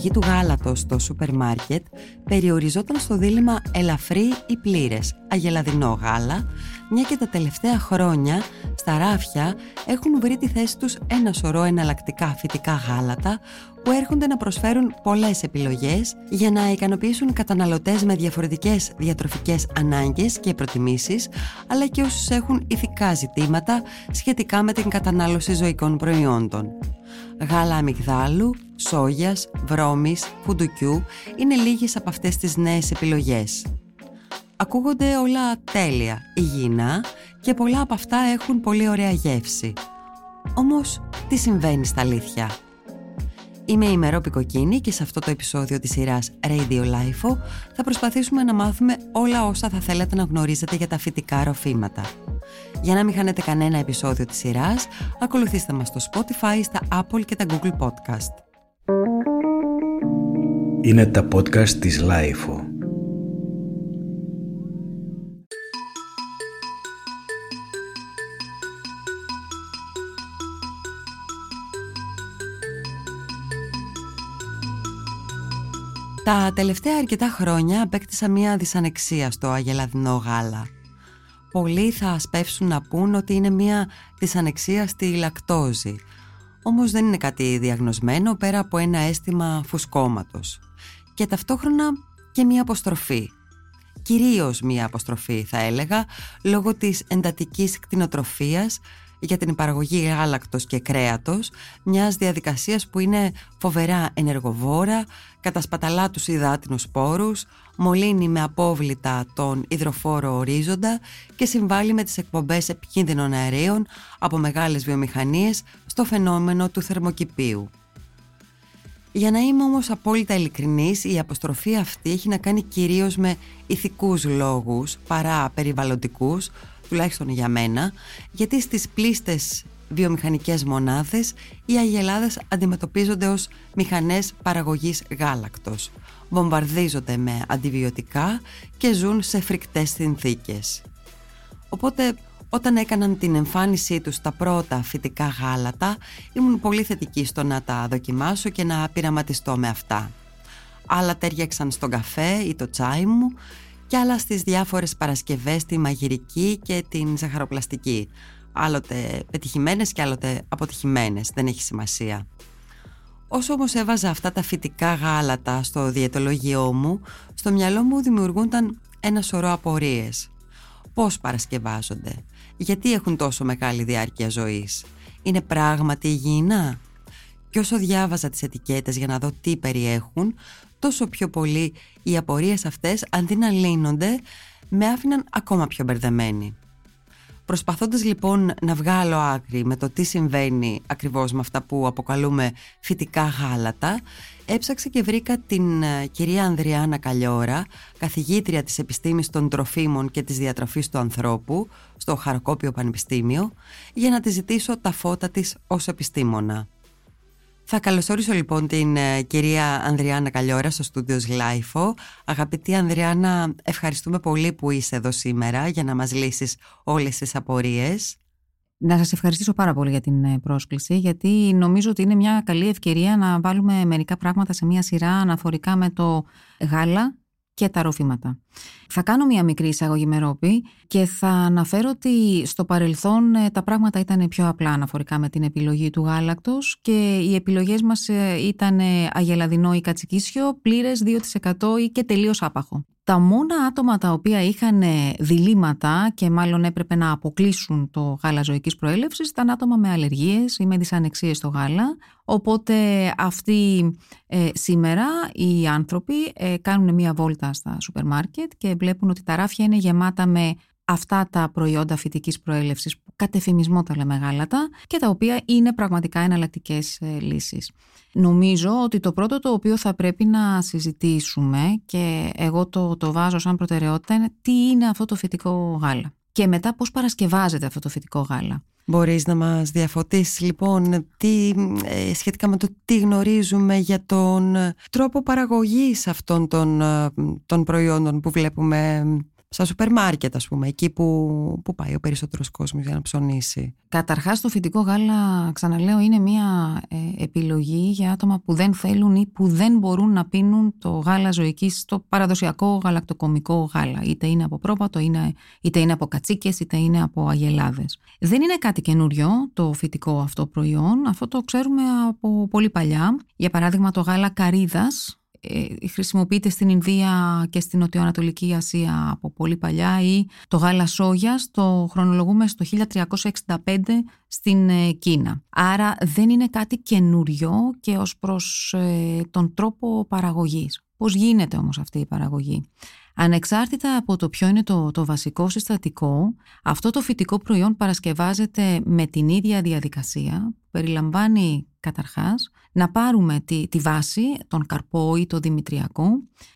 επιλογή του γάλατος στο σούπερ μάρκετ περιοριζόταν στο δίλημα ελαφρύ ή πλήρες, αγελαδινό γάλα, μια και τα τελευταία χρόνια στα ράφια έχουν βρει τη θέση τους ένα σωρό εναλλακτικά φυτικά γάλατα που έρχονται να προσφέρουν πολλές επιλογές για να ικανοποιήσουν καταναλωτές με διαφορετικές διατροφικές ανάγκες και προτιμήσεις, αλλά και όσους έχουν ηθικά ζητήματα σχετικά με την κατανάλωση ζωικών προϊόντων. Γάλα αμυγδάλου, σόγιας, βρώμης, φουντουκιού είναι λίγες από αυτές τις νέες επιλογές. Ακούγονται όλα τέλεια, υγιεινά και πολλά από αυτά έχουν πολύ ωραία γεύση. Όμως, τι συμβαίνει στα αλήθεια; Είμαι η Μερόπη Κοκκίνη και σε αυτό το επεισόδιο της σειράς Radio Life θα προσπαθήσουμε να μάθουμε όλα όσα θα θέλετε να γνωρίζετε για τα φυτικά ροφήματα. Για να μην χάνετε κανένα επεισόδιο της σειράς, ακολουθήστε μας στο Spotify, στα Apple και τα Google Podcast. Είναι τα podcast της Lifeo. Τα τελευταία αρκετά χρόνια απέκτησα μία δυσανεξία στο αγελαδινό γάλα. Πολλοί θα ασπεύσουν να πούν ότι είναι μία δυσανεξία στη λακτόζη. Όμως δεν είναι κάτι διαγνωσμένο πέρα από ένα αίσθημα φουσκώματος. Και ταυτόχρονα και μία αποστροφή. Κυρίως μία αποστροφή θα έλεγα, λόγω της εντατικής κτηνοτροφίας για την παραγωγή γάλακτος και κρέατος, μιας διαδικασίας που είναι φοβερά ενεργοβόρα, κατασπαταλά τους υδάτινους σπόρους, μολύνει με απόβλητα τον υδροφόρο ορίζοντα και συμβάλλει με τις εκπομπές επικίνδυνων αερίων από μεγάλες βιομηχανίες στο φαινόμενο του θερμοκηπίου. Για να είμαι όμως απόλυτα ειλικρινής, η αποστροφή αυτή έχει να κάνει κυρίως με ηθικούς λόγους παρά περιβαλλοντικούς, τουλάχιστον για μένα, γιατί στις πλήστες βιομηχανικές μονάδες οι αγελάδες αντιμετωπίζονται ως μηχανές παραγωγής γάλακτος. Βομβαρδίζονται με αντιβιωτικά και ζουν σε φρικτές συνθήκες. Οπότε όταν έκαναν την εμφάνισή τους τα πρώτα φυτικά γάλατα ήμουν πολύ θετική στο να τα δοκιμάσω και να πειραματιστώ με αυτά. Άλλα τέριαξαν στον καφέ ή το τσάι μου και άλλα στις διάφορες παρασκευές, τη μαγειρική και την ζαχαροπλαστική. Άλλοτε πετυχημένες και άλλοτε αποτυχημένες, δεν έχει σημασία. Όσο όμως έβαζα αυτά τα φυτικά γάλατα στο διαιτολογιό μου, στο μυαλό μου δημιουργούνταν ένα σωρό απορίες. Πώς παρασκευάζονται, γιατί έχουν τόσο μεγάλη διάρκεια ζωής, είναι πράγματι υγιεινά; Και όσο διάβαζα τις ετικέτες για να δω τι περιέχουν, τόσο πιο πολύ οι απορίες αυτές αντί να λύνονται με άφηναν ακόμα πιο μπερδεμένη. Προσπαθώντας λοιπόν να βγάλω άκρη με το τι συμβαίνει ακριβώς με αυτά που αποκαλούμε φυτικά γάλατα, έψαξα και βρήκα την ε, κυρία Ανδριάνα Καλιόρα, καθηγήτρια της επιστήμης των τροφίμων και της διατροφής του ανθρώπου στο Χαροκόπιο Πανεπιστήμιο, για να της ζητήσω τα φώτα της ως επιστήμονα. Θα καλωσορίσω λοιπόν την ε, κυρία Ανδριάννα Καλιόρα στο στούντιο LiFO. Αγαπητή Ανδριάννα, ευχαριστούμε πολύ που είσαι εδώ σήμερα για να μας λύσεις όλες τις απορίες. Να σας ευχαριστήσω πάρα πολύ για την ε, πρόσκληση γιατί νομίζω ότι είναι μια καλή ευκαιρία να βάλουμε μερικά πράγματα σε μια σειρά αναφορικά με το γάλα και τα ροφήματα. Θα κάνω μια μικρή εισαγωγή Μερόπη και θα αναφέρω ότι στο παρελθόν ε, τα πράγματα ήταν πιο απλά αναφορικά με την επιλογή του γάλακτος και οι επιλογές μας ε, ήταν αγελαδινό ή κατσικίσιο, πλήρες 2% ή και τελείως άπαχο. Τα μόνα άτομα τα οποία είχαν διλήμματα και μάλλον έπρεπε να αποκλείσουν το γάλα ζωικής προέλευσης ήταν άτομα με αλλεργίες ή με δυσανεξίες στο γάλα. Οπότε αυτοί ε, σήμερα οι άνθρωποι ε, κάνουν μία βόλτα στα σούπερ μάρκετ και βλέπουν ότι τα ράφια είναι γεμάτα με αυτά τα προϊόντα φυτικής προέλευσης που κατεφημισμό τα λέμε γάλατα και τα οποία είναι πραγματικά εναλλακτικές ε, λύσεις. Νομίζω ότι το πρώτο το οποίο θα πρέπει να συζητήσουμε και εγώ το, το βάζω σαν προτεραιότητα είναι τι είναι αυτό το φυτικό γάλα και μετά πώς παρασκευάζεται αυτό το φυτικό γάλα. Μπορείς να μας διαφωτίσεις λοιπόν τι, ε, σχετικά με το τι γνωρίζουμε για τον τρόπο παραγωγής αυτών των, ε, των προϊόντων που βλέπουμε στα σούπερ μάρκετ, ας πούμε, εκεί που, που πάει ο περισσότερος κόσμος για να ψωνίσει. Καταρχάς το φυτικό γάλα, ξαναλέω, είναι μια ε, επιλογή για άτομα που δεν θέλουν ή που δεν μπορούν να πίνουν το γάλα ζωικής, το παραδοσιακό γαλακτοκομικό γάλα. Είτε είναι από πρόπατο, είτε είναι από κατσίκες, είτε είναι από αγελάδες. Δεν είναι κάτι καινούριο το φυτικό αυτό προϊόν, αυτό το ξέρουμε από πολύ παλιά. Για παράδειγμα το γάλα καρύδας, ε, χρησιμοποιείται στην Ινδία και στην Νοτιοανατολική Ασία από πολύ παλιά ή το γάλα σόγιας το χρονολογούμε στο 1365 στην ε, Κίνα. Άρα δεν είναι κάτι καινούριο και ως προς ε, τον τρόπο παραγωγής. Πώς γίνεται όμως αυτή η παραγωγή; Ανεξάρτητα από το ποιο είναι το, το βασικό συστατικό, αυτό το φυτικό προϊόν παρασκευάζεται με την ίδια διαδικασία, περιλαμβάνει καταρχάς να πάρουμε τη, τη βάση, τον καρπό ή το δημητριακό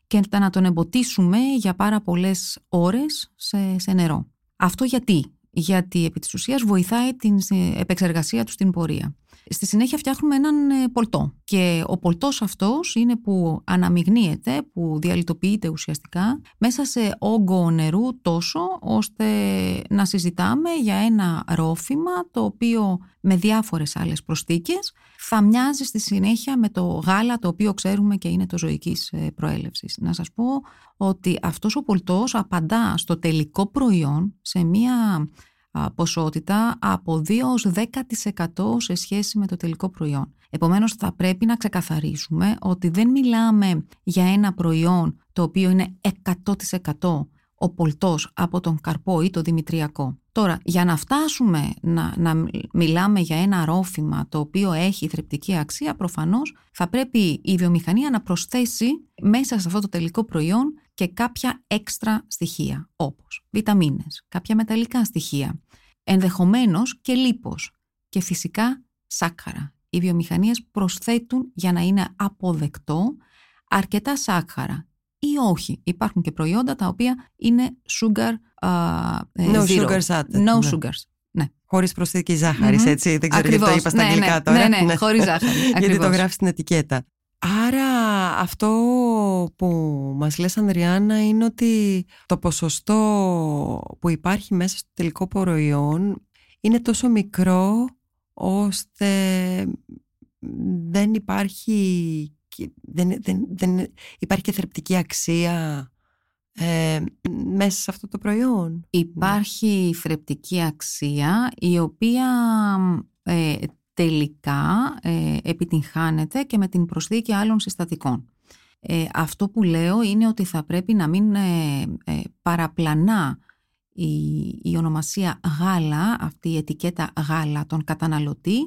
και να τον εμποτίσουμε για πάρα πολλές ώρες σε, σε νερό. Αυτό γιατί, γιατί επί της ουσίας βοηθάει την επεξεργασία του στην πορεία. Στη συνέχεια φτιάχνουμε έναν ε, πολτό και ο πολτός αυτός είναι που αναμειγνύεται, που διαλυτοποιείται ουσιαστικά μέσα σε όγκο νερού τόσο ώστε να συζητάμε για ένα ρόφημα το οποίο με διάφορες άλλες προστίκες θα μοιάζει στη συνέχεια με το γάλα το οποίο ξέρουμε και είναι το ζωικής ε, προέλευσης. Να σας πω ότι αυτός ο πολτός απαντά στο τελικό προϊόν σε μία ποσότητα από 2 10% σε σχέση με το τελικό προϊόν. Επομένως θα πρέπει να ξεκαθαρίσουμε ότι δεν μιλάμε για ένα προϊόν το οποίο είναι 100% ο πολτός από τον καρπό ή το δημητριακό. Τώρα, για να φτάσουμε να, να μιλάμε για ένα ρόφημα το οποίο έχει θρεπτική αξία, προφανώς θα πρέπει η βιομηχανία να προσθέσει μέσα σε αυτό το τελικό προϊόν και κάποια έξτρα στοιχεία, όπως βιταμίνες, κάποια μεταλλικά στοιχεία, ενδεχομένως και λίπος και φυσικά σάκχαρα. Οι βιομηχανίες προσθέτουν για να είναι αποδεκτό αρκετά σάκχαρα ή όχι. Υπάρχουν και προϊόντα τα οποία είναι sugar uh, no zero. sugar added. No ναι. sugars. Ναι. Χωρίς προσθήκη ζάχαρης, έτσι. Δεν ξέρω γιατί το είπα στα ναι, αγγλικά ναι, τώρα. Ναι, ναι, χωρίς ζάχαρη. γιατί το γράφεις στην ετικέτα. Άρα αυτό που μας λες Ανδριάννα είναι ότι το ποσοστό που υπάρχει μέσα στο τελικό προϊόν είναι τόσο μικρό ώστε δεν υπάρχει, δεν, δεν, δεν υπάρχει και θρεπτική αξία ε, μέσα σε αυτό το προϊόν. Υπάρχει θρεπτική αξία η οποία ε, τελικά ε, επιτυγχάνεται και με την προσθήκη άλλων συστατικών. Ε, αυτό που λέω είναι ότι θα πρέπει να μην ε, ε, παραπλανά η, η ονομασία γάλα, αυτή η ετικέτα γάλα των καταναλωτή,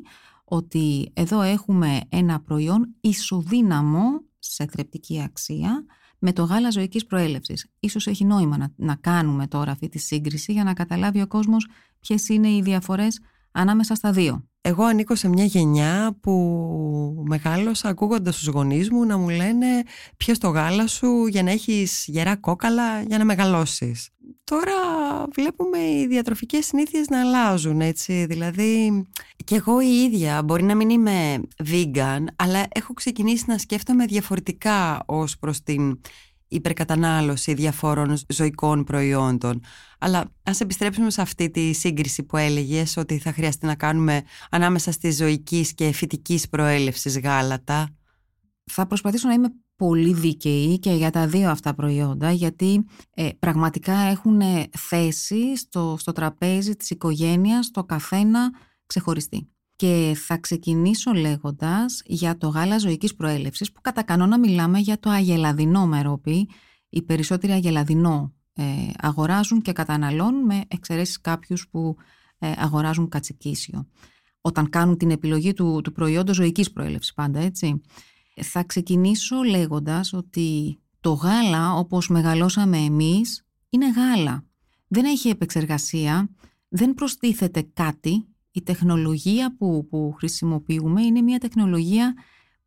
ότι εδώ έχουμε ένα προϊόν ισοδύναμο σε θρεπτική αξία με το γάλα ζωικής προέλευσης. Ίσως έχει νόημα να, να κάνουμε τώρα αυτή τη σύγκριση για να καταλάβει ο κόσμος ποιες είναι οι διαφορές ανάμεσα στα δύο. Εγώ ανήκω σε μια γενιά που μεγάλωσα ακούγοντας τους γονείς μου να μου λένε πιες το γάλα σου για να έχεις γερά κόκαλα για να μεγαλώσεις. Τώρα βλέπουμε οι διατροφικές συνήθειες να αλλάζουν έτσι, δηλαδή και εγώ η ίδια μπορεί να μην είμαι vegan αλλά έχω ξεκινήσει να σκέφτομαι διαφορετικά ως προς την υπερκατανάλωση διαφόρων ζωικών προϊόντων. Αλλά ας επιστρέψουμε σε αυτή τη σύγκριση που έλεγες ότι θα χρειαστεί να κάνουμε ανάμεσα στη ζωικής και φυτικής προέλευσης γάλατα. Θα προσπαθήσω να είμαι πολύ δίκαιη και για τα δύο αυτά προϊόντα γιατί ε, πραγματικά έχουν θέση στο, στο τραπέζι της οικογένειας το καθένα ξεχωριστή. Και θα ξεκινήσω λέγοντας για το γάλα ζωικής προέλευσης που κατά κανόνα μιλάμε για το αγελαδινό μερόπι. Οι περισσότεροι αγελαδινό ε, αγοράζουν και καταναλώνουν με εξαιρέσεις κάποιους που ε, αγοράζουν κατσικίσιο. Όταν κάνουν την επιλογή του, του προϊόντος ζωικής προέλευσης πάντα έτσι. Θα ξεκινήσω λέγοντας ότι το γάλα όπως μεγαλώσαμε εμείς είναι γάλα. Δεν έχει επεξεργασία, δεν προστίθεται κάτι η τεχνολογία που, που χρησιμοποιούμε είναι μια τεχνολογία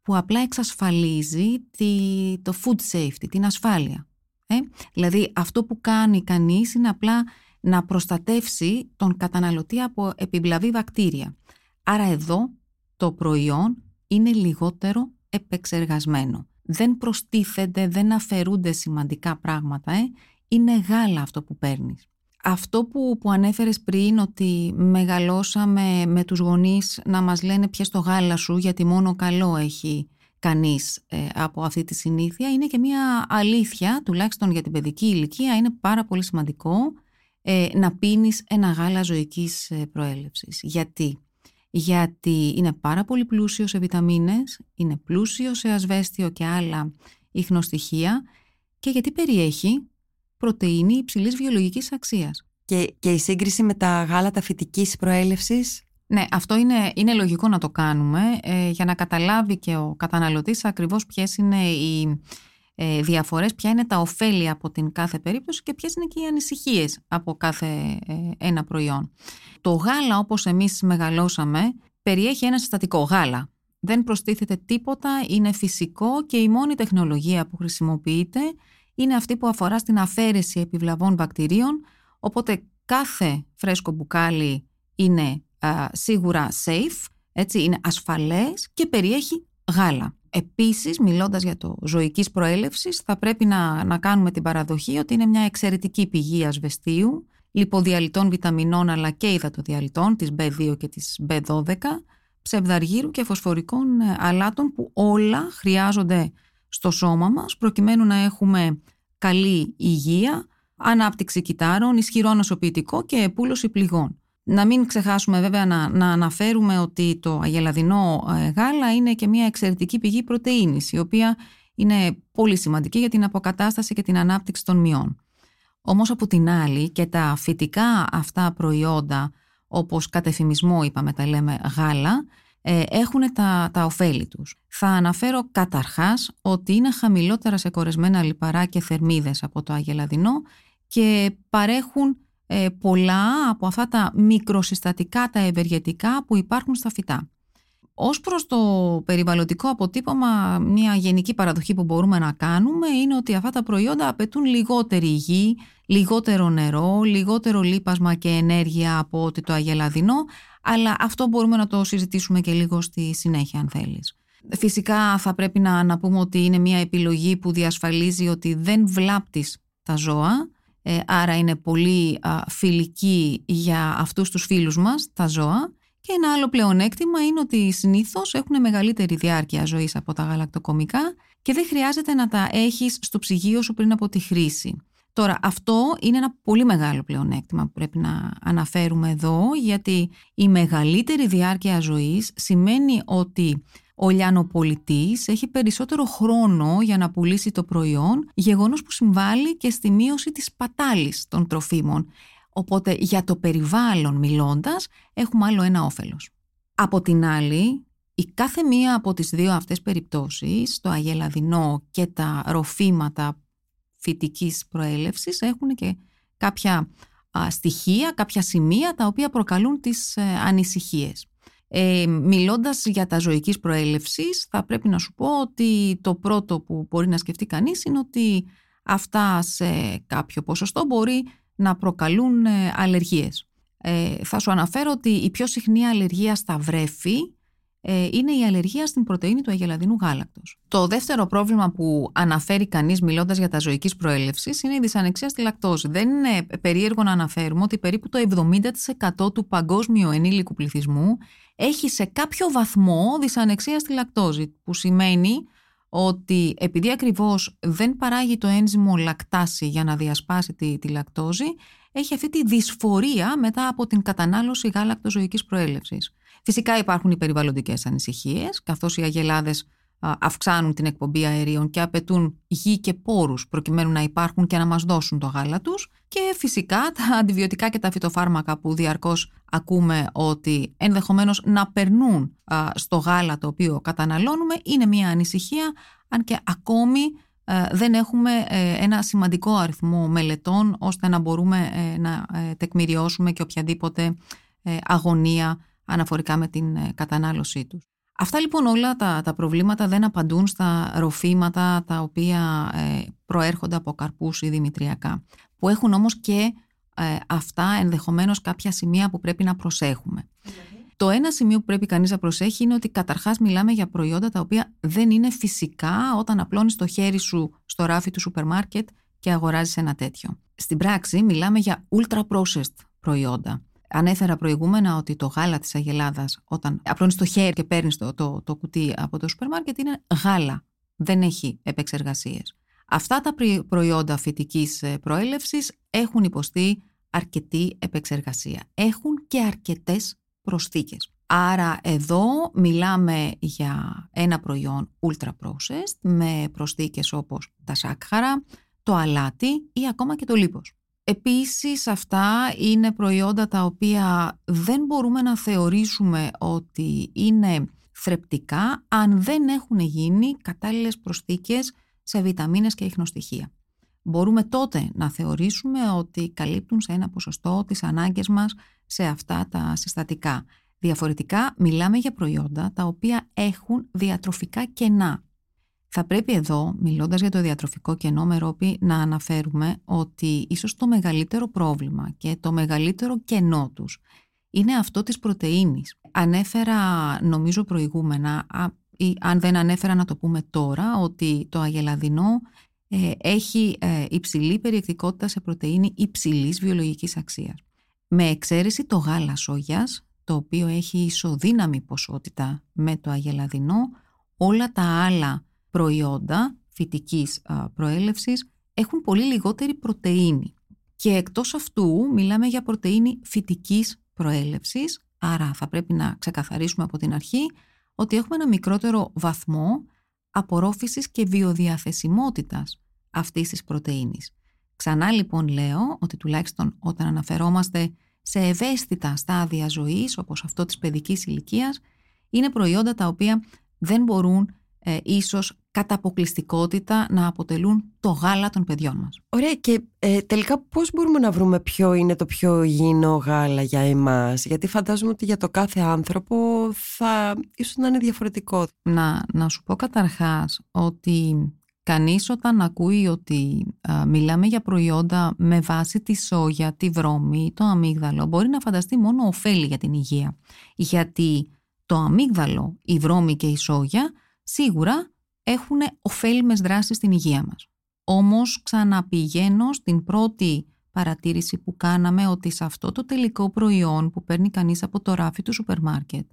που απλά εξασφαλίζει τη, το food safety, την ασφάλεια. Ε; Δηλαδή αυτό που κάνει κανείς είναι απλά να προστατεύσει τον καταναλωτή από επιβλαβή βακτήρια. Άρα εδώ το προϊόν είναι λιγότερο επεξεργασμένο. Δεν προστίθενται, δεν αφαιρούνται σημαντικά πράγματα. Ε; είναι γάλα αυτό που παίρνεις. Αυτό που, που ανέφερες πριν ότι μεγαλώσαμε με τους γονείς να μας λένε πιες το γάλα σου γιατί μόνο καλό έχει κανείς ε, από αυτή τη συνήθεια είναι και μια αλήθεια, τουλάχιστον για την παιδική ηλικία, είναι πάρα πολύ σημαντικό ε, να πίνεις ένα γάλα ζωικής ε, προέλευσης. Γιατί; Γιατί είναι πάρα πολύ πλούσιο σε βιταμίνες, είναι πλούσιο σε ασβέστιο και άλλα ίχνοστοιχεία και γιατί περιέχει πρωτεΐνη υψηλής βιολογικής αξίας. Και, και η σύγκριση με τα γάλατα φυτικής προέλευσης; Ναι, αυτό είναι, είναι λογικό να το κάνουμε ε, για να καταλάβει και ο καταναλωτής ακριβώς ποιες είναι οι ε, διαφορές, ποια είναι τα ωφέλη από την κάθε περίπτωση και ποιες είναι και οι ανησυχίες από κάθε ε, ένα προϊόν. Το γάλα όπως εμείς μεγαλώσαμε περιέχει ένα συστατικό γάλα. Δεν προστίθεται τίποτα, είναι φυσικό και η μόνη τεχνολογία που χρησιμοποιείται είναι αυτή που αφορά στην αφαίρεση επιβλαβών βακτηρίων, οπότε κάθε φρέσκο μπουκάλι είναι σίγουρα safe, έτσι, είναι ασφαλές και περιέχει γάλα. Επίσης, μιλώντας για το ζωικής προέλευσης, θα πρέπει να, να κάνουμε την παραδοχή ότι είναι μια εξαιρετική πηγή ασβεστίου, λιποδιαλυτών βιταμινών αλλά και υδατοδιαλυτών, της B2 και της B12, ψευδαργύρου και φωσφορικών ε, αλάτων που όλα χρειάζονται στο σώμα μας προκειμένου να έχουμε καλή υγεία, ανάπτυξη κυτάρων, ισχυρό νοσοποιητικό και επούλωση πληγών. Να μην ξεχάσουμε βέβαια να, να αναφέρουμε ότι το αγελαδινό ε, γάλα είναι και μια εξαιρετική πηγή πρωτεΐνης, η οποία είναι πολύ σημαντική για την αποκατάσταση και την ανάπτυξη των μειών. Όμως από την άλλη και τα φυτικά αυτά προϊόντα, όπως κατεφημισμό είπαμε τα λέμε γάλα, ε, έχουν τα, τα ωφέλη τους. Θα αναφέρω καταρχάς ότι είναι χαμηλότερα σε κορεσμένα λιπαρά και θερμίδες από το αγελαδινό και παρέχουν ε, πολλά από αυτά τα μικροσυστατικά, τα ευεργετικά που υπάρχουν στα φυτά. Ως προς το περιβαλλοντικό αποτύπωμα, μια γενική παραδοχή που μπορούμε να κάνουμε είναι ότι αυτά τα προϊόντα απαιτούν λιγότερη γη, λιγότερο νερό, λιγότερο λίπασμα και ενέργεια από ότι το αγελαδινό, αλλά αυτό μπορούμε να το συζητήσουμε και λίγο στη συνέχεια αν θέλεις. Φυσικά θα πρέπει να, να πούμε ότι είναι μια επιλογή που διασφαλίζει ότι δεν βλάπτεις τα ζώα, ε, άρα είναι πολύ φιλική για αυτούς τους φίλους μας, τα ζώα. Και ένα άλλο πλεονέκτημα είναι ότι συνήθως έχουν μεγαλύτερη διάρκεια ζωής από τα γαλακτοκομικά και δεν χρειάζεται να τα έχεις στο ψυγείο σου πριν από τη χρήση. Τώρα αυτό είναι ένα πολύ μεγάλο πλεονέκτημα που πρέπει να αναφέρουμε εδώ γιατί η μεγαλύτερη διάρκεια ζωής σημαίνει ότι ο λιανοπολιτής έχει περισσότερο χρόνο για να πουλήσει το προϊόν, γεγονός που συμβάλλει και στη μείωση της πατάλης των τροφίμων. Οπότε για το περιβάλλον μιλώντας έχουμε άλλο ένα όφελος. Από την άλλη, η κάθε μία από τις δύο αυτές περιπτώσεις, το αγελαδινό και τα ροφήματα φυτικής προέλευσης έχουν και κάποια στοιχεία, κάποια σημεία τα οποία προκαλούν τις ε, ανησυχίες. Ε, μιλώντας για τα ζωικής προέλευσης θα πρέπει να σου πω ότι το πρώτο που μπορεί να σκεφτεί κανείς είναι ότι αυτά σε κάποιο ποσοστό μπορεί να προκαλούν ε, αλλεργίες. Ε, θα σου αναφέρω ότι η πιο συχνή αλλεργία στα βρέφη ε, είναι η αλλεργία στην πρωτεΐνη του αγελαδινού γάλακτος. Το δεύτερο πρόβλημα που αναφέρει κανείς μιλώντας για τα ζωικής προέλευσης είναι η δυσανεξία στη λακτόζη. Δεν είναι περίεργο να αναφέρουμε ότι περίπου το 70% του παγκόσμιου ενήλικου πληθυσμού έχει σε κάποιο βαθμό δυσανεξία στη λακτόζη, που σημαίνει ότι επειδή ακριβώς δεν παράγει το ένζυμο λακτάση για να διασπάσει τη, τη λακτόζη, έχει αυτή τη δυσφορία μετά από την κατανάλωση γάλακτος ζωικής προέλευσης. Φυσικά υπάρχουν οι περιβαλλοντικές ανησυχίες, καθώς οι αγελάδες αυξάνουν την εκπομπή αερίων και απαιτούν γη και πόρους προκειμένου να υπάρχουν και να μας δώσουν το γάλα τους και φυσικά τα αντιβιωτικά και τα φυτοφάρμακα που διαρκώς ακούμε ότι ενδεχομένως να περνούν στο γάλα το οποίο καταναλώνουμε είναι μια ανησυχία αν και ακόμη δεν έχουμε ε, ένα σημαντικό αριθμό μελετών ώστε να μπορούμε ε, να ε, τεκμηριώσουμε και οποιαδήποτε αγωνία αναφορικά με την κατανάλωσή τους. Αυτά λοιπόν όλα τα, τα προβλήματα δεν απαντούν στα ροφήματα τα οποία ε, προέρχονται από καρπούς ή δημητριακά, που έχουν όμως και ε, αυτά ενδεχομένως κάποια σημεία που πρέπει να προσέχουμε. Το ένα σημείο που πρέπει κανείς να προσέχει είναι ότι καταρχάς μιλάμε για προϊόντα τα οποία δεν είναι φυσικά όταν απλώνεις το χέρι σου στο ράφι του σούπερ μάρκετ και αγοράζεις ένα τέτοιο. Στην πράξη μιλάμε για ultra processed προϊόντα. Ανέφερα προηγούμενα ότι το γάλα της Αγελάδας όταν απλώνεις το χέρι και παίρνεις το, το, το κουτί από το σούπερ μάρκετ είναι γάλα. Δεν έχει επεξεργασίες. Αυτά τα προϊόντα φυτικής ε, προέλευσης έχουν υποστεί αρκετή επεξεργασία. Έχουν και αρκετές προσθήκες. Άρα εδώ μιλάμε για ένα προϊόν ultra processed με προσθήκες όπως τα σάκχαρα, το αλάτι ή ακόμα και το λίπος. Επίσης αυτά είναι προϊόντα τα οποία δεν μπορούμε να θεωρήσουμε ότι είναι θρεπτικά αν δεν έχουν γίνει κατάλληλες προσθήκες σε βιταμίνες και ιχνοστοιχεία. Μπορούμε τότε να θεωρήσουμε ότι καλύπτουν σε ένα ποσοστό τις ανάγκες μας σε αυτά τα συστατικά. Διαφορετικά μιλάμε για προϊόντα τα οποία έχουν διατροφικά κενά. Θα πρέπει εδώ, μιλώντας για το διατροφικό κενό Μερόπη, να αναφέρουμε ότι ίσως το μεγαλύτερο πρόβλημα και το μεγαλύτερο κενό τους είναι αυτό της πρωτεΐνης. Ανέφερα, νομίζω προηγούμενα, ή αν δεν ανέφερα να το πούμε τώρα, ότι το αγελαδινό ε, έχει ε, υψηλή περιεκτικότητα σε πρωτεΐνη υψηλής βιολογικής αξίας. Με εξαίρεση το γάλα σόγιας, το οποίο έχει ισοδύναμη ποσότητα με το αγελαδινό, όλα τα άλλα προϊόντα φυτικής προέλευσης έχουν πολύ λιγότερη πρωτεΐνη. Και εκτός αυτού μιλάμε για πρωτεΐνη φυτικής προέλευσης, άρα θα πρέπει να ξεκαθαρίσουμε από την αρχή ότι έχουμε ένα μικρότερο βαθμό απορρόφησης και βιοδιαθεσιμότητας αυτής της πρωτεΐνης. Ξανά λοιπόν λέω ότι τουλάχιστον όταν αναφερόμαστε σε ευαίσθητα στάδια ζωής όπως αυτό της παιδικής ηλικίας είναι προϊόντα τα οποία δεν μπορούν ε, ίσως κατά αποκλειστικότητα να αποτελούν το γάλα των παιδιών μας. Ωραία και ε, τελικά πώς μπορούμε να βρούμε ποιο είναι το πιο υγιεινό γάλα για εμάς; Γιατί φαντάζομαι ότι για το κάθε άνθρωπο θα ίσως να είναι διαφορετικό. Να, να σου πω καταρχάς ότι κανείς όταν ακούει ότι μιλάμε για προϊόντα με βάση τη σόγια, τη βρώμη, το αμύγδαλο μπορεί να φανταστεί μόνο ωφέλη για την υγεία γιατί το αμύγδαλο, η βρώμη και η σόγια σίγουρα έχουν ωφέλιμες δράσεις στην υγεία μας. Όμως ξαναπηγαίνω στην πρώτη παρατήρηση που κάναμε ότι σε αυτό το τελικό προϊόν που παίρνει κανείς από το ράφι του σούπερ μάρκετ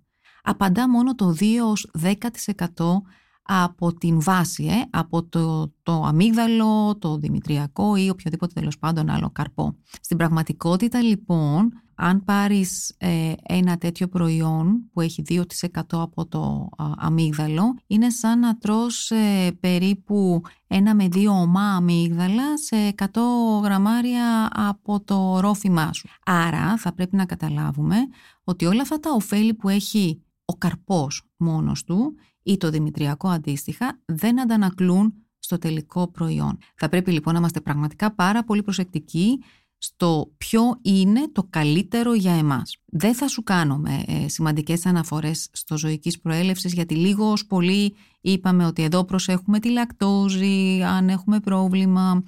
απαντά μόνο το 2-10% από την βάση, ε, από το, το αμύγδαλο, το δημητριακό ή οποιοδήποτε τέλος πάντων άλλο καρπό. Στην πραγματικότητα λοιπόν, αν πάρεις ε, ένα τέτοιο προϊόν που έχει 2% από το αμύγδαλο, είναι σαν να τρως ε, περίπου ένα με δύο ομά αμύγδαλα σε 100 γραμμάρια από το ρόφημά σου. Άρα θα πρέπει να καταλάβουμε ότι όλα αυτά τα ωφέλη που έχει ο καρπός μόνος του ή το δημητριακό αντίστοιχα δεν αντανακλούν στο τελικό προϊόν. Θα πρέπει λοιπόν να είμαστε πραγματικά πάρα πολύ προσεκτικοί στο ποιο είναι το καλύτερο για εμάς. Δεν θα σου κάνουμε ε, σημαντικές αναφορές στο ζωικής προέλευσης γιατί λίγο ως πολύ είπαμε ότι εδώ προσέχουμε τη λακτόζη, αν έχουμε πρόβλημα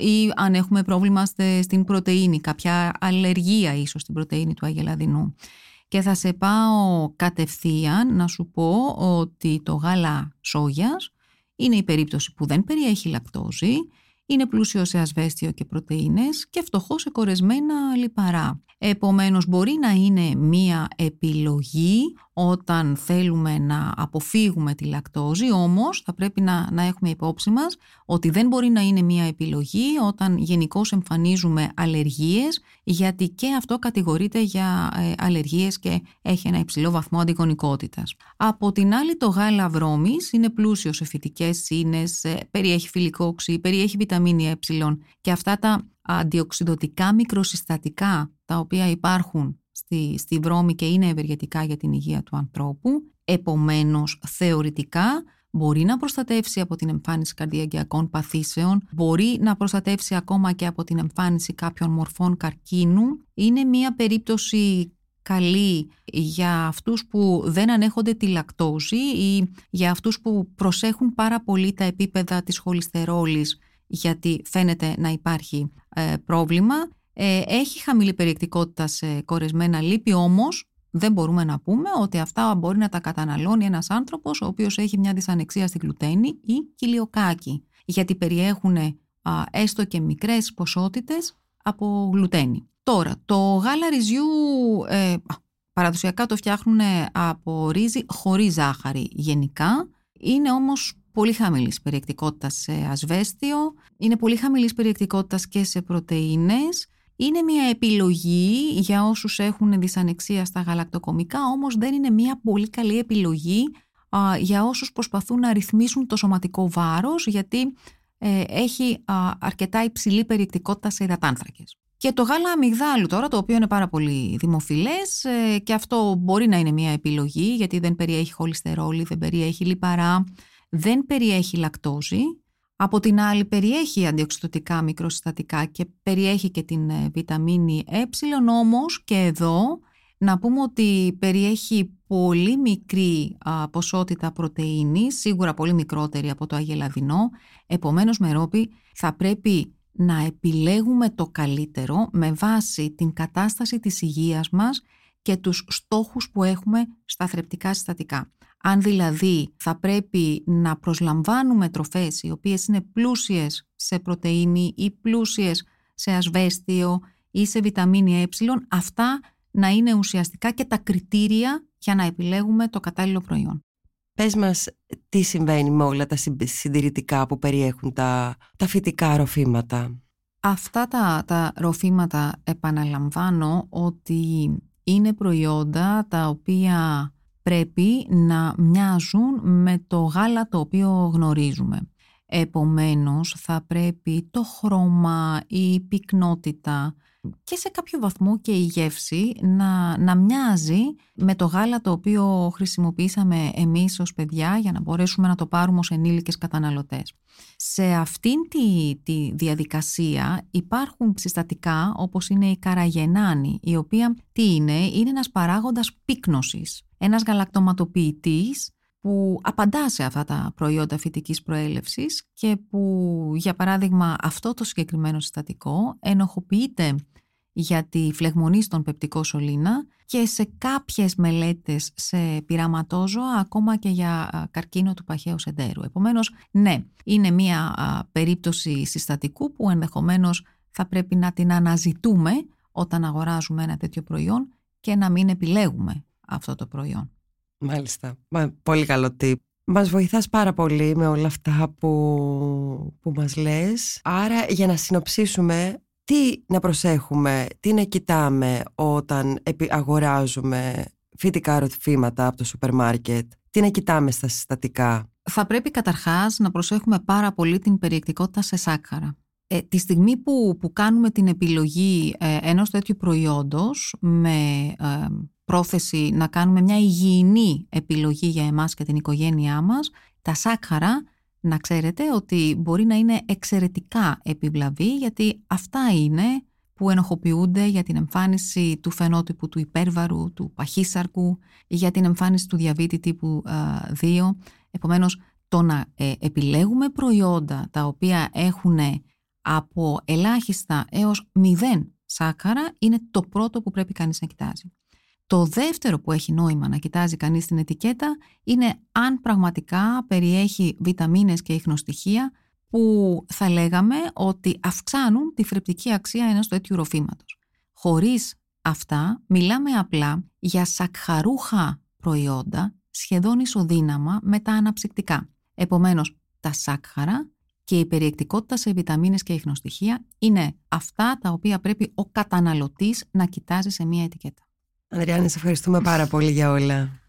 ή αν έχουμε πρόβλημα στην πρωτεΐνη, κάποια αλλεργία ίσως στην πρωτεΐνη του αγελαδινού. Και θα σε πάω κατευθείαν να σου πω ότι το γάλα σόγιας είναι η περίπτωση που δεν περιέχει λακτόζη, είναι πλούσιο σε ασβέστιο και πρωτεΐνες και φτωχό σε κορεσμένα λιπαρά. Επομένως μπορεί να είναι μία επιλογή όταν θέλουμε να αποφύγουμε τη λακτόζη, όμως θα πρέπει να, να έχουμε υπόψη μας ότι δεν μπορεί να είναι μία επιλογή όταν γενικώς εμφανίζουμε αλλεργίες, γιατί και αυτό κατηγορείται για ε, αλλεργίες και έχει ένα υψηλό βαθμό αντιγονικότητας. Από την άλλη το γάλα βρώμης είναι πλούσιο σε φυτικές σύνες, ε, περιέχει φιλικό οξύ, περιέχει βιταμίνη ε και αυτά τα αντιοξυδοτικά μικροσυστατικά τα οποία υπάρχουν στη, στη βρώμη και είναι ευεργετικά για την υγεία του ανθρώπου. Επομένως, θεωρητικά μπορεί να προστατεύσει από την εμφάνιση καρδιαγκιακών παθήσεων, μπορεί να προστατεύσει ακόμα και από την εμφάνιση κάποιων μορφών καρκίνου. Είναι μια περίπτωση καλή για αυτούς που δεν ανέχονται τη λακτόζη ή για αυτούς που προσέχουν πάρα πολύ τα επίπεδα της χολυστερόλης γιατί φαίνεται να υπάρχει ε, πρόβλημα. Ε, έχει χαμηλή περιεκτικότητα σε κορεσμένα λίπη, όμως δεν μπορούμε να πούμε ότι αυτά μπορεί να τα καταναλώνει ένας άνθρωπος ο οποίος έχει μια δυσανεξία στη γλουτένη ή κοιλιοκάκι, γιατί περιέχουν έστω και μικρές ποσότητες από γλουτένη. Τώρα, το γάλα ρυζιού ε, παραδοσιακά το φτιάχνουν από ρύζι χωρίς ζάχαρη γενικά. Είναι όμως πολύ χαμηλής περιεκτικότητας σε ασβέστιο, είναι πολύ χαμηλής περιεκτικότητας και σε πρωτεΐνες. Είναι μια επιλογή για όσους έχουν δυσανεξία στα γαλακτοκομικά, όμως δεν είναι μια πολύ καλή επιλογή για όσους προσπαθούν να ρυθμίσουν το σωματικό βάρος, γιατί ε, έχει αρκετά υψηλή περιεκτικότητα σε υδατάνθρακες. Και το γάλα αμυγδάλου τώρα, το οποίο είναι πάρα πολύ δημοφιλές ε, και αυτό μπορεί να είναι μια επιλογή γιατί δεν περιέχει χολυστερόλη, δεν περιέχει λιπαρά, δεν περιέχει λακτόζη. Από την άλλη περιέχει αντιοξυδοτικά μικροσυστατικά και περιέχει και την ε, βιταμίνη ε, όμως και εδώ να πούμε ότι περιέχει πολύ μικρή ποσότητα πρωτεΐνης, σίγουρα πολύ μικρότερη από το αγελαδινό, επομένως Μερόπη θα πρέπει να επιλέγουμε το καλύτερο με βάση την κατάσταση της υγείας μας και τους στόχους που έχουμε στα θρεπτικά συστατικά. Αν δηλαδή θα πρέπει να προσλαμβάνουμε τροφές οι οποίες είναι πλούσιες σε πρωτεΐνη ή πλούσιες σε ασβέστιο ή σε βιταμίνη ε, αυτά να είναι ουσιαστικά και τα κριτήρια για να επιλέγουμε το κατάλληλο προϊόν. Πες μας τι συμβαίνει με όλα τα συντηρητικά που περιέχουν τα, τα φυτικά ροφήματα. Αυτά τα, τα ροφήματα επαναλαμβάνω ότι είναι προϊόντα τα οποία πρέπει να μοιάζουν με το γάλα το οποίο γνωρίζουμε. Επομένως θα πρέπει το χρώμα, η πυκνότητα, και σε κάποιο βαθμό και η γεύση να, να μοιάζει με το γάλα το οποίο χρησιμοποιήσαμε εμείς ως παιδιά για να μπορέσουμε να το πάρουμε ως ενήλικες καταναλωτές. Σε αυτήν τη, τη διαδικασία υπάρχουν συστατικά όπως είναι η καραγενάνη, η οποία τι είναι, είναι ένας παράγοντας πύκνωσης, ένας γαλακτοματοποιητής που απαντά σε αυτά τα προϊόντα φυτικής προέλευσης και που για παράδειγμα αυτό το συγκεκριμένο συστατικό ενοχοποιείται για τη φλεγμονή στον πεπτικό σωλήνα και σε κάποιες μελέτες σε πειραματόζωα ακόμα και για καρκίνο του παχαίου σεντέρου. Επομένως, ναι, είναι μια περίπτωση συστατικού που ενδεχομένως θα πρέπει να την αναζητούμε όταν αγοράζουμε ένα τέτοιο προϊόν και να μην επιλέγουμε αυτό το προϊόν. Μάλιστα. Πολύ καλό tip. Μας βοηθάς πάρα πολύ με όλα αυτά που, που μας λες. Άρα για να συνοψίσουμε, τι να προσέχουμε, τι να κοιτάμε όταν αγοράζουμε φυτικά ροφήματα από το σούπερ μάρκετ, τι να κοιτάμε στα συστατικά; Θα πρέπει καταρχάς να προσέχουμε πάρα πολύ την περιεκτικότητα σε σάκχαρα. Ε, τη στιγμή που, που κάνουμε την επιλογή ε, ενός τέτοιου προϊόντος με ε, πρόθεση να κάνουμε μια υγιεινή επιλογή για εμάς και την οικογένειά μας, τα σάκχαρα να ξέρετε ότι μπορεί να είναι εξαιρετικά επιβλαβή γιατί αυτά είναι που ενοχοποιούνται για την εμφάνιση του φαινότυπου του υπέρβαρου, του παχύσαρκου, για την εμφάνιση του διαβήτη τύπου 2. Επομένως, το να ε, επιλέγουμε προϊόντα τα οποία έχουν από ελάχιστα έως μηδέν σάκαρα είναι το πρώτο που πρέπει κανείς να κοιτάζει. Το δεύτερο που έχει νόημα να κοιτάζει κανείς την ετικέτα είναι αν πραγματικά περιέχει βιταμίνες και ιχνοστοιχεία που θα λέγαμε ότι αυξάνουν τη θρεπτική αξία ενός τέτοιου ροφήματος. Χωρίς αυτά μιλάμε απλά για σακχαρούχα προϊόντα σχεδόν ισοδύναμα με τα αναψυκτικά. Επομένως, τα σάκχαρα και η περιεκτικότητα σε βιταμίνες και ιχνοστοιχεία είναι αυτά τα οποία πρέπει ο καταναλωτής να κοιτάζει σε μία ετικέτα. Ανδριάννη, σε ευχαριστούμε πάρα πολύ για όλα.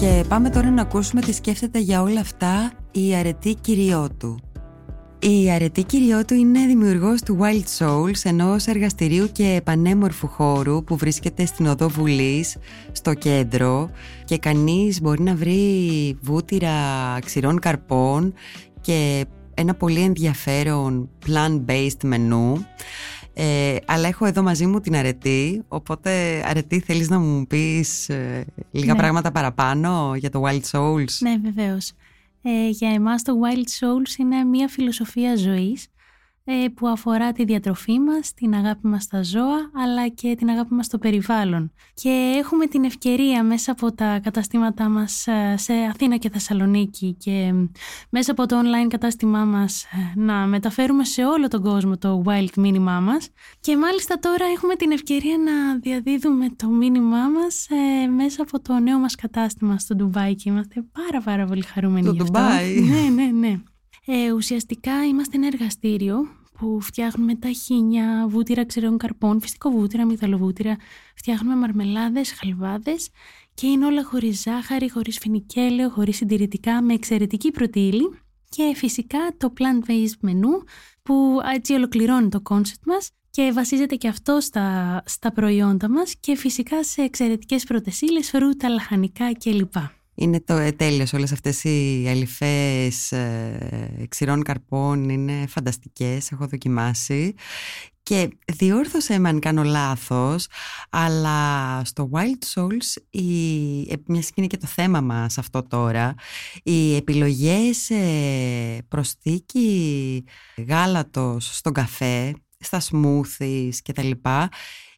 Και πάμε τώρα να ακούσουμε τι σκέφτεται για όλα αυτά η αρετή κυριότου. Η αρετή κυριότου είναι δημιουργός του Wild Souls, ενός εργαστηρίου και πανέμορφου χώρου που βρίσκεται στην Οδό Βουλής, στο κέντρο και κανείς μπορεί να βρει βούτυρα ξηρών καρπών και ένα πολύ ενδιαφέρον plant-based μενού. Ε, αλλά έχω εδώ μαζί μου την Αρετή, οπότε Αρετή θέλεις να μου πεις ε, λίγα ναι. πράγματα παραπάνω για το Wild Souls; Ναι, βεβαίως. Ε, για εμάς το Wild Souls είναι μια φιλοσοφία ζωής ε, που αφορά τη διατροφή μας, την αγάπη μας στα ζώα, αλλά και την αγάπη μας στο περιβάλλον. Και έχουμε την ευκαιρία μέσα από τα καταστήματά μας ε, σε Αθήνα και Θεσσαλονίκη και μέσα από το online κατάστημά μας ε, να μεταφέρουμε σε όλο τον κόσμο το wild μήνυμά μας και μάλιστα τώρα έχουμε την ευκαιρία να διαδίδουμε το μήνυμά μας μέσα από το νέο μας κατάστημα στο Ντουμπάι και είμαστε πάρα πάρα πολύ χαρούμενοι γι' αυτό. Ναι, ναι, ναι. Ε, ουσιαστικά είμαστε ένα εργαστήριο που φτιάχνουμε ταχύνια, βούτυρα ξερών καρπών, φυσικό βούτυρα, μυθαλοβούτυρα, φτιάχνουμε μαρμελάδες, χαλβάδες και είναι όλα χωρίς ζάχαρη, χωρίς φοινικέλαιο, χωρίς συντηρητικά, με εξαιρετική πρώτη ύλη και φυσικά το plant-based μενού που έτσι ολοκληρώνει το concept μας και βασίζεται και αυτό στα, στα προϊόντα μας και φυσικά σε εξαιρετικές πρώτες ύλες, φρούτα, λαχανικά κλπ. Είναι το ε, τέλειος όλες αυτές οι αλοιφές ε, ξηρών καρπών είναι φανταστικές, έχω δοκιμάσει. Και διόρθωσε με αν κάνω λάθος αλλά στο Wild Souls η, ε, μιας είναι και το θέμα μας αυτό τώρα οι επιλογές ε, προσθήκη γάλατος στον καφέ στα smoothies και τα λοιπά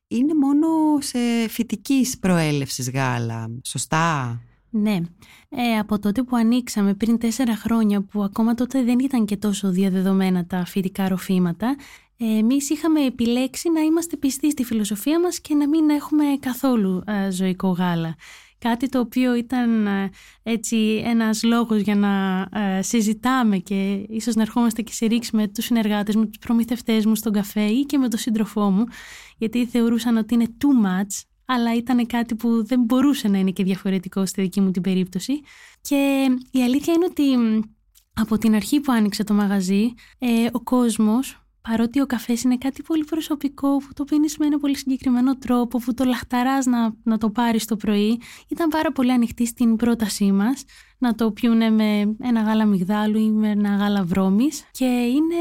είναι μόνο σε φυτικής προέλευσης γάλα, σωστά; Ναι, ε, από τότε που ανοίξαμε πριν τέσσερα χρόνια που ακόμα τότε δεν ήταν και τόσο διαδεδομένα τα φυτικά ροφήματα ε, εμείς είχαμε επιλέξει να είμαστε πιστοί στη φιλοσοφία μας και να μην έχουμε καθόλου ε, ζωικό γάλα. Κάτι το οποίο ήταν ε, έτσι ένας λόγος για να συζητάμε και ίσως να ερχόμαστε και σε ρίξει με τους συνεργάτες μου, τους προμηθευτές μου στον καφέ ή και με τον σύντροφό μου γιατί θεωρούσαν ότι είναι too much αλλά ήταν κάτι που δεν μπορούσε να είναι και διαφορετικό στη δική μου την περίπτωση. Και η αλήθεια είναι ότι από την αρχή που άνοιξε το μαγαζί, ε, ο κόσμος, παρότι ο καφές είναι κάτι πολύ προσωπικό, που το πίνεις με ένα πολύ συγκεκριμένο τρόπο, που το λαχταράς να, να το πάρεις το πρωί, ήταν πάρα πολύ ανοιχτή στην πρότασή μας να το πιούνε με ένα γάλα μυγδάλου ή με ένα γάλα βρώμης και είναι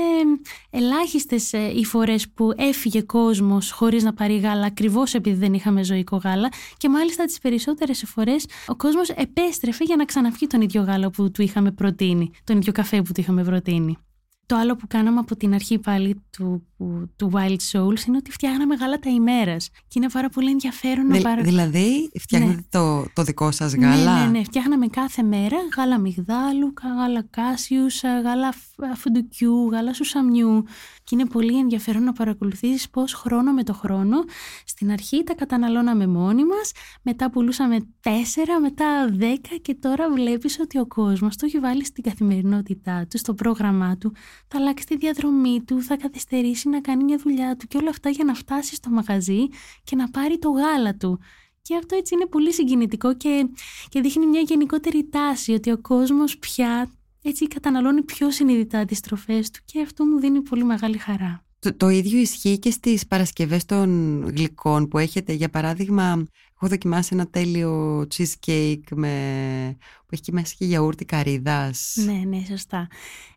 ελάχιστες ε, οι φορές που έφυγε κόσμος χωρίς να πάρει γάλα ακριβώς επειδή δεν είχαμε ζωικό γάλα και μάλιστα τις περισσότερες φορές ο κόσμος επέστρεφε για να ξαναφύγει τον ίδιο γάλα που του είχαμε προτείνει, τον ίδιο καφέ που του είχαμε προτείνει. Το άλλο που κάναμε από την αρχή πάλι του, του Wild Souls είναι ότι φτιάχναμε γάλατα ημέρας. Και είναι πάρα πολύ ενδιαφέρον να πάρω. Δηλαδή, φτιάχνετε ναι. το, το δικό σας γάλα; Ναι, ναι, ναι. Φτιάχναμε κάθε μέρα γάλα μυγδάλου, γάλα κάσιου, γάλα φουντουκιού, γάλα σουσαμιού. Και είναι πολύ ενδιαφέρον να παρακολουθήσεις πώς χρόνο με το χρόνο. Στην αρχή τα καταναλώναμε μόνοι μας, μετά πουλούσαμε τέσσερα, μετά δέκα και τώρα βλέπεις ότι ο κόσμος το έχει βάλει στην καθημερινότητά του, στο πρόγραμμά του θα αλλάξει τη διαδρομή του, θα καθυστερήσει να κάνει μια δουλειά του και όλα αυτά για να φτάσει στο μαγαζί και να πάρει το γάλα του. Και αυτό έτσι είναι πολύ συγκινητικό και, και δείχνει μια γενικότερη τάση ότι ο κόσμος πια έτσι καταναλώνει πιο συνειδητά τις τροφές του και αυτό μου δίνει πολύ μεγάλη χαρά. Το, το ίδιο ισχύει και στις Παρασκευές των γλυκών που έχετε. Για παράδειγμα, έχω δοκιμάσει ένα τέλειο cheesecake με που έχει και μέσα και γιαούρτι καρύδας. Ναι, ναι, σωστά.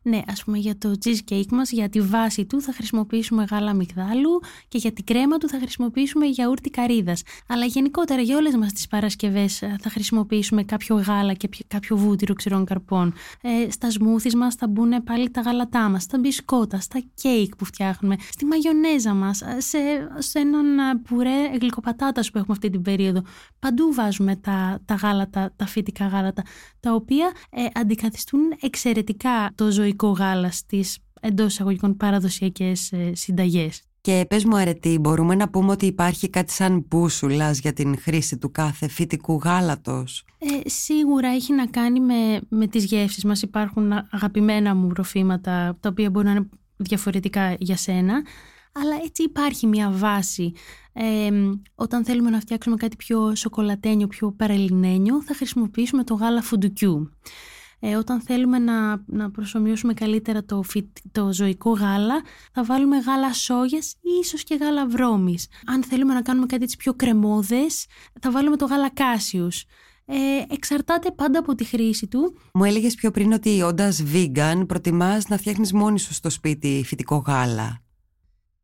Ναι, ας πούμε για το cheesecake μας, για τη βάση του θα χρησιμοποιήσουμε γάλα μυγδάλου και για την κρέμα του θα χρησιμοποιήσουμε γιαούρτι καρύδας. Αλλά γενικότερα για όλες μας τις Παρασκευές ε, θα χρησιμοποιήσουμε κάποιο γάλα και κάποιο βούτυρο ξηρών καρπών. Ε, στα σμούθις μας θα μπουν πάλι τα γάλατά μας, στα μπισκότα, στα κέικ που φτιάχνουμε, στη μαγιονέζα μας, ε, σε, σε έναν ε, πουρέ γλυκοπατάτας που έχουμε αυτή την περίοδο. Παντού βάζουμε τα, τα γάλατα, τα φυτικά γάλατα τα οποία ε, αντικαθιστούν εξαιρετικά το ζωικό γάλα στις εντός εισαγωγικών παραδοσιακές ε, συνταγές. Και πες μου αρετή, μπορούμε να πούμε ότι υπάρχει κάτι σαν μπούσουλας για την χρήση του κάθε φυτικού γάλατος; Ε, σίγουρα έχει να κάνει με, με τις γεύσεις μας. Υπάρχουν αγαπημένα μου ροφήματα τα οποία μπορεί να είναι διαφορετικά για σένα αλλά έτσι υπάρχει μια βάση. Ε, όταν θέλουμε να φτιάξουμε κάτι πιο σοκολατένιο, πιο παρελινένιο, θα χρησιμοποιήσουμε το γάλα φουντουκιού. Ε, όταν θέλουμε να, να προσωμιώσουμε καλύτερα το, το ζωικό γάλα, θα βάλουμε γάλα σόγιας ή ίσως και γάλα βρώμης. Αν θέλουμε να κάνουμε κάτι έτσι πιο κρεμόδες, θα βάλουμε το γάλα κάσιους. Ε, εξαρτάται πάντα από τη χρήση του. Μου έλεγες πιο πριν ότι όντας vegan προτιμάς να φτιάχνεις μόνη σου στο σπίτι φυτικό γάλα.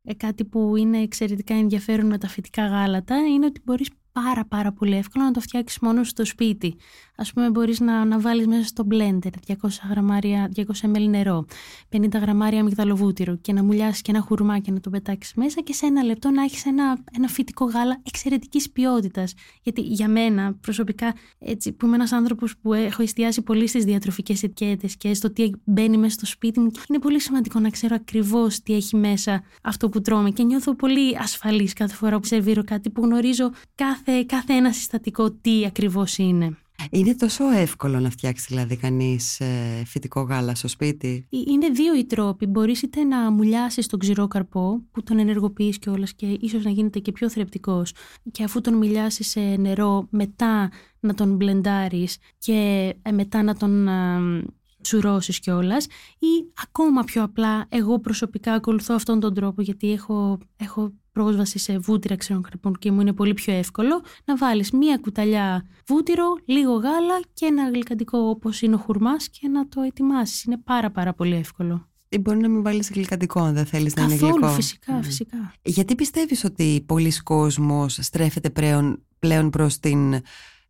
Ε, κάτι που είναι εξαιρετικά ενδιαφέρον με τα φυτικά γάλατα είναι ότι μπορείς πάρα πάρα πολύ εύκολο να το φτιάξεις μόνος στο σπίτι. Ας πούμε μπορείς να, να βάλεις μέσα στο blender 200 γραμμάρια, 200 ml νερό, 50 γραμμάρια αμυγδαλοβούτυρο και να μουλιάσεις και ένα χουρμά και να το πετάξεις μέσα και σε ένα λεπτό να έχεις ένα, ένα φυτικό γάλα εξαιρετικής ποιότητας. Γιατί για μένα προσωπικά, έτσι, που είμαι ένας άνθρωπος που έχω εστιάσει πολύ στις διατροφικές ετικέτες και στο τι μπαίνει μέσα στο σπίτι μου, είναι πολύ σημαντικό να ξέρω ακριβώς τι έχει μέσα αυτό που τρώμε και νιώθω πολύ ασφαλής κάθε φορά που σερβίρω κάτι που γνωρίζω κάθε, κάθε ένα συστατικό τι ακριβώς είναι. Είναι τόσο εύκολο να φτιάξει δηλαδή κανείς ε, φυτικό γάλα στο σπίτι; Ε, είναι δύο οι τρόποι. Μπορείς είτε να μουλιάσεις τον ξηρό καρπό που τον ενεργοποιείς κιόλας και ίσως να γίνεται και πιο θρεπτικός. Και αφού τον μουλιάσεις σε νερό, μετά να τον μπλεντάρεις και ε, μετά να τον τσουρώσεις κιόλας ή ακόμα πιο απλά εγώ προσωπικά ακολουθώ αυτόν τον τρόπο γιατί έχω, έχω πρόσβαση σε βούτυρα ξένων κρεπών και μου είναι πολύ πιο εύκολο να βάλεις μία κουταλιά βούτυρο, λίγο γάλα και ένα γλυκαντικό όπως είναι ο χουρμάς και να το ετοιμάσεις. Είναι πάρα πάρα πολύ εύκολο. Ή μπορεί να μην βάλεις γλυκαντικό αν δεν θέλεις να είναι γλυκό. Καθόλου, φυσικά, φυσικά. Γιατί πιστεύεις ότι πολλοί κόσμος στρέφεται πλέον, πλέον προς την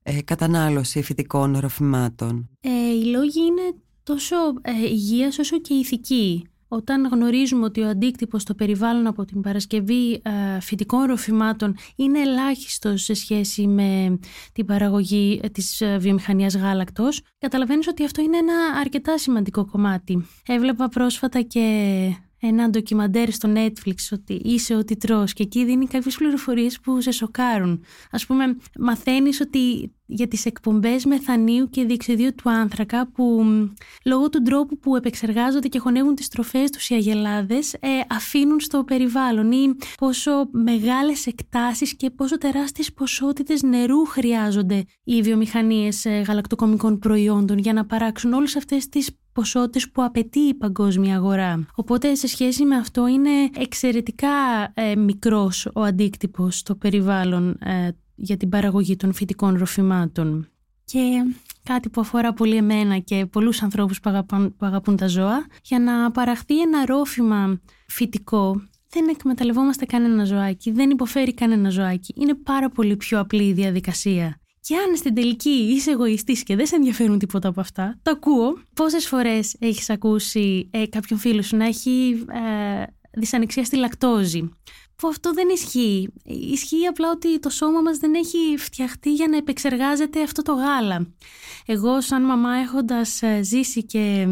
ε, κατανάλωση φυτικών ροφημάτων. Ε, οι λόγοι είναι τόσο ε, υγείας όσο και ηθική. Όταν γνωρίζουμε ότι ο αντίκτυπος στο περιβάλλον από την παρασκευή ε, φυτικών ροφημάτων είναι ελάχιστος σε σχέση με την παραγωγή ε, της ε, βιομηχανίας γάλακτος, καταλαβαίνεις ότι αυτό είναι ένα αρκετά σημαντικό κομμάτι. Έβλεπα πρόσφατα και ένα ντοκιμαντέρ στο Netflix ότι είσαι ό,τι τρως και εκεί δίνει κάποιες πληροφορίες που σε σοκάρουν. Ας πούμε, μαθαίνεις ότι για τις εκπομπές μεθανίου και διεξιδίου του άνθρακα που λόγω του τρόπου που επεξεργάζονται και χωνεύουν τις τροφές τους οι αγελάδες ε, αφήνουν στο περιβάλλον ή πόσο μεγάλες εκτάσεις και πόσο τεράστιες ποσότητες νερού χρειάζονται οι βιομηχανίες ε, γαλακτοκομικών προϊόντων για να παράξουν όλες αυτές τις ποσότητες που απαιτεί η παγκόσμια αγορά. Οπότε σε σχέση με αυτό είναι εξαιρετικά ε, μικρός ο αντίκτυπος στο περιβάλλον ε, για την παραγωγή των φυτικών ροφημάτων. Και κάτι που αφορά πολύ εμένα και πολλούς ανθρώπους που αγαπούν, που αγαπούν τα ζώα, για να παραχθεί ένα ρόφημα φυτικό δεν εκμεταλλευόμαστε κανένα ζωάκι, δεν υποφέρει κανένα ζωάκι. Είναι πάρα πολύ πιο απλή η διαδικασία. Και αν στην τελική είσαι εγωιστής και δεν σε ενδιαφέρουν τίποτα από αυτά, το ακούω. Πόσες φορές έχεις ακούσει ε, κάποιον φίλο σου να έχει ε, δυσανεξία στη λακτόζη; Που αυτό δεν ισχύει. Ισχύει απλά ότι το σώμα μας δεν έχει φτιαχτεί για να επεξεργάζεται αυτό το γάλα. Εγώ σαν μαμά έχοντας ε, ζήσει και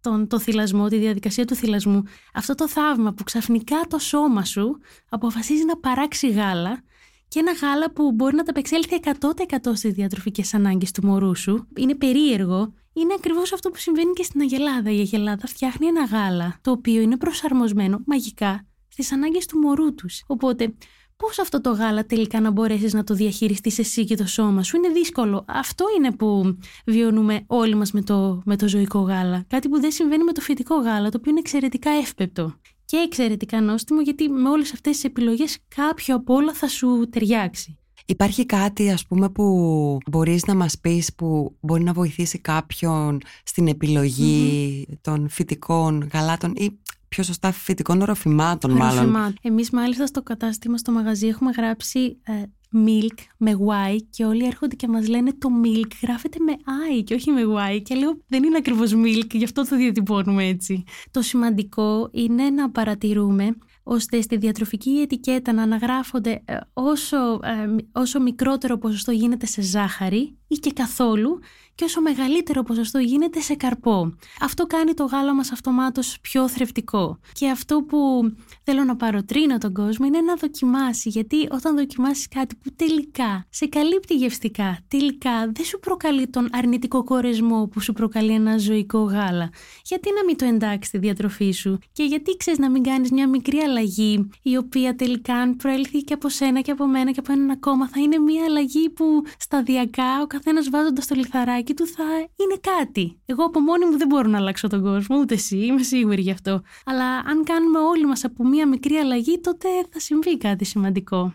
τον, το θυλασμό, τη διαδικασία του θυλασμού, αυτό το θαύμα που ξαφνικά το σώμα σου αποφασίζει να παράξει γάλα και ένα γάλα που μπορεί να τα απεξέλθει 100% στις διατροφικές ανάγκες του μωρού σου. Είναι περίεργο. Είναι ακριβώς αυτό που συμβαίνει και στην Αγελάδα. Η Αγελάδα φτιάχνει ένα γάλα το οποίο είναι προσαρμοσμένο μαγικά στις ανάγκες του μωρού τους. Οπότε πώς αυτό το γάλα τελικά να μπορέσεις να το διαχειριστείς εσύ και το σώμα σου; Είναι δύσκολο. Αυτό είναι που βιώνουμε όλοι μας με το, με το ζωικό γάλα. Κάτι που δεν συμβαίνει με το φυτικό γάλα, το οποίο είναι εξαιρετικά εύπεπτο και εξαιρετικά νόστιμο γιατί με όλες αυτές τις επιλογές κάποιο από όλα θα σου ταιριάξει. Υπάρχει κάτι ας πούμε που μπορείς να μας πεις που μπορεί να βοηθήσει κάποιον στην επιλογη των φυτικών γαλάτων ή πιο σωστά φυτικών οροφημάτων μάλλον. Εμείς μάλιστα στο κατάστημα, στο μαγαζί έχουμε γράψει ε, milk με Y και όλοι έρχονται και μας λένε το milk γράφεται με I και όχι με Y και λέω δεν είναι ακριβώς milk, γι' αυτό το διατυπώνουμε έτσι. Το σημαντικό είναι να παρατηρούμε ώστε στη διατροφική ετικέτα να αναγράφονται ε, όσο, ε, όσο μικρότερο ποσοστό γίνεται σε ζάχαρη ή και καθόλου και όσο μεγαλύτερο ποσοστό γίνεται σε καρπό. Αυτό κάνει το γάλα μας αυτομάτως πιο θρεπτικό. Και αυτό που θέλω να παροτρύνω τον κόσμο είναι να δοκιμάσει, γιατί όταν δοκιμάσεις κάτι που τελικά σε καλύπτει γευστικά, τελικά δεν σου προκαλεί τον αρνητικό κορεσμό που σου προκαλεί ένα ζωικό γάλα. Γιατί να μην το εντάξει στη διατροφή σου; Και γιατί ξέρεις να μην κάνεις μια μικρή αλλαγή η οποία τελικά αν προέλθει και από σένα και από μένα και από έναν ακόμα θα είναι μια αλλαγή που σταδιακά ο καθένας βάζοντας το λιθαράκι του θα είναι κάτι. Εγώ από μόνη μου δεν μπορώ να αλλάξω τον κόσμο, ούτε εσύ, είμαι σίγουρη γι' αυτό. Αλλά αν κάνουμε όλοι μας από μία μικρή αλλαγή, τότε θα συμβεί κάτι σημαντικό.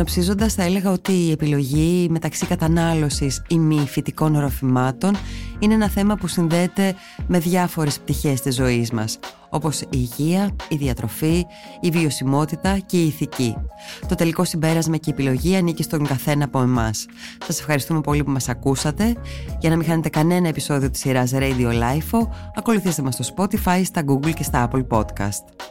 Συνοψίζοντας θα έλεγα ότι η επιλογή μεταξύ κατανάλωσης ή μη φυτικών οροφημάτων είναι ένα θέμα που συνδέεται με διάφορες πτυχές της ζωής μας όπως η υγεία, η διατροφή, η βιωσιμότητα και η ηθική. Το τελικό συμπέρασμα και η επιλογή ανήκει στον καθένα από εμάς. Σας ευχαριστούμε πολύ που μας ακούσατε. Για να μην χάνετε κανένα επεισόδιο της σειράς Radio Life, ακολουθήστε μας στο Spotify, στα Google και στα Apple Podcast.